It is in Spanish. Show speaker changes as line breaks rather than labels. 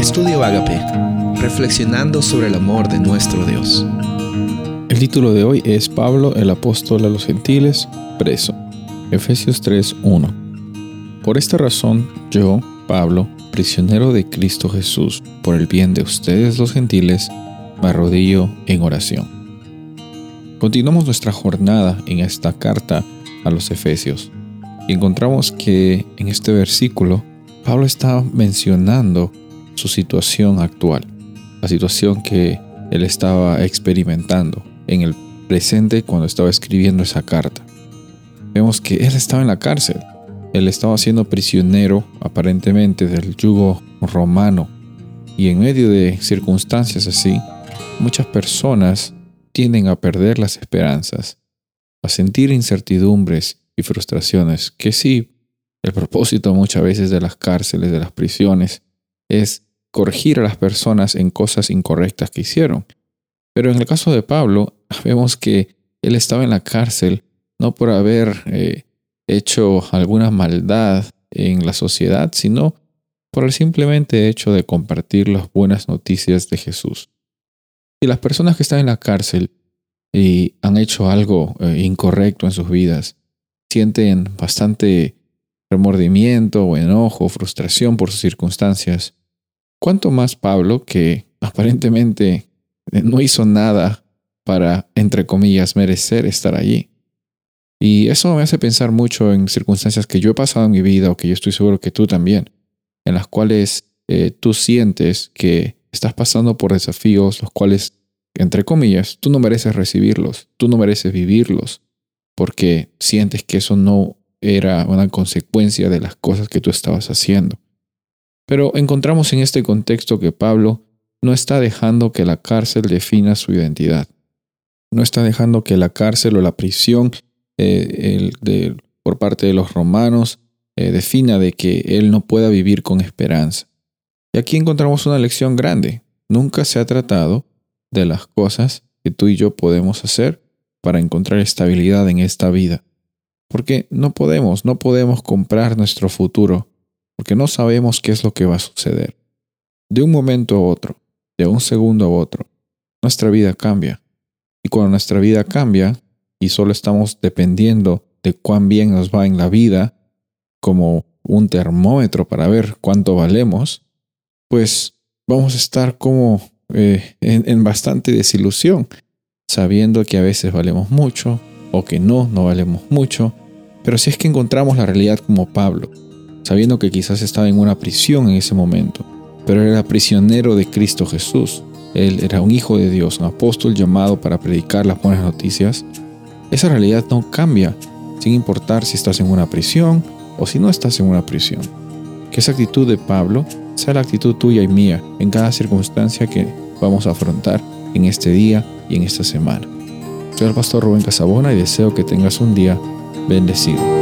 Estudio Agape, reflexionando sobre el amor de nuestro Dios.
El título de hoy es Pablo, el apóstol a los gentiles, preso. Efesios 3:1. Por esta razón, yo, Pablo, prisionero de Cristo Jesús, por el bien de ustedes los gentiles, me arrodillo en oración. Continuamos nuestra jornada en esta carta a los Efesios y encontramos que en este versículo Pablo está mencionando su situación actual, la situación que él estaba experimentando en el presente cuando estaba escribiendo esa carta. Vemos que él estaba en la cárcel, él estaba siendo prisionero aparentemente del yugo romano y en medio de circunstancias así, muchas personas tienden a perder las esperanzas, a sentir incertidumbres y frustraciones, que sí, el propósito muchas veces de las cárceles, de las prisiones, es corregir a las personas en cosas incorrectas que hicieron. Pero en el caso de Pablo, vemos que él estaba en la cárcel no por haber eh, hecho alguna maldad en la sociedad, sino por el simplemente hecho de compartir las buenas noticias de Jesús. Y las personas que están en la cárcel y han hecho algo eh, incorrecto en sus vidas, sienten bastante remordimiento o enojo, frustración por sus circunstancias, ¿Cuánto más Pablo, que aparentemente no hizo nada para, entre comillas, merecer estar allí? Y eso me hace pensar mucho en circunstancias que yo he pasado en mi vida o que yo estoy seguro que tú también, en las cuales eh, tú sientes que estás pasando por desafíos los cuales, entre comillas, tú no mereces recibirlos, tú no mereces vivirlos, porque sientes que eso no era una consecuencia de las cosas que tú estabas haciendo. Pero encontramos en este contexto que Pablo no está dejando que la cárcel defina su identidad. No está dejando que la cárcel o la prisión eh, por parte de los romanos eh, defina de que él no pueda vivir con esperanza. Y aquí encontramos una lección grande. Nunca se ha tratado de las cosas que tú y yo podemos hacer para encontrar estabilidad en esta vida. Porque no podemos, no podemos comprar nuestro futuro porque no sabemos qué es lo que va a suceder. De un momento a otro, de un segundo a otro, nuestra vida cambia. Y cuando nuestra vida cambia y solo estamos dependiendo de cuán bien nos va en la vida, como un termómetro para ver cuánto valemos, pues vamos a estar como eh, en, en bastante desilusión, sabiendo que a veces valemos mucho o que no, no valemos mucho. Pero si es que encontramos la realidad como Pablo, sabiendo que quizás estaba en una prisión en ese momento, pero era prisionero de Cristo Jesús. Él era un hijo de Dios, un apóstol llamado para predicar las buenas noticias. Esa realidad no cambia, sin importar si estás en una prisión o si no estás en una prisión. Que esa actitud de Pablo sea la actitud tuya y mía en cada circunstancia que vamos a afrontar en este día y en esta semana. Soy el pastor Rubén Casabona y deseo que tengas un día bendecido.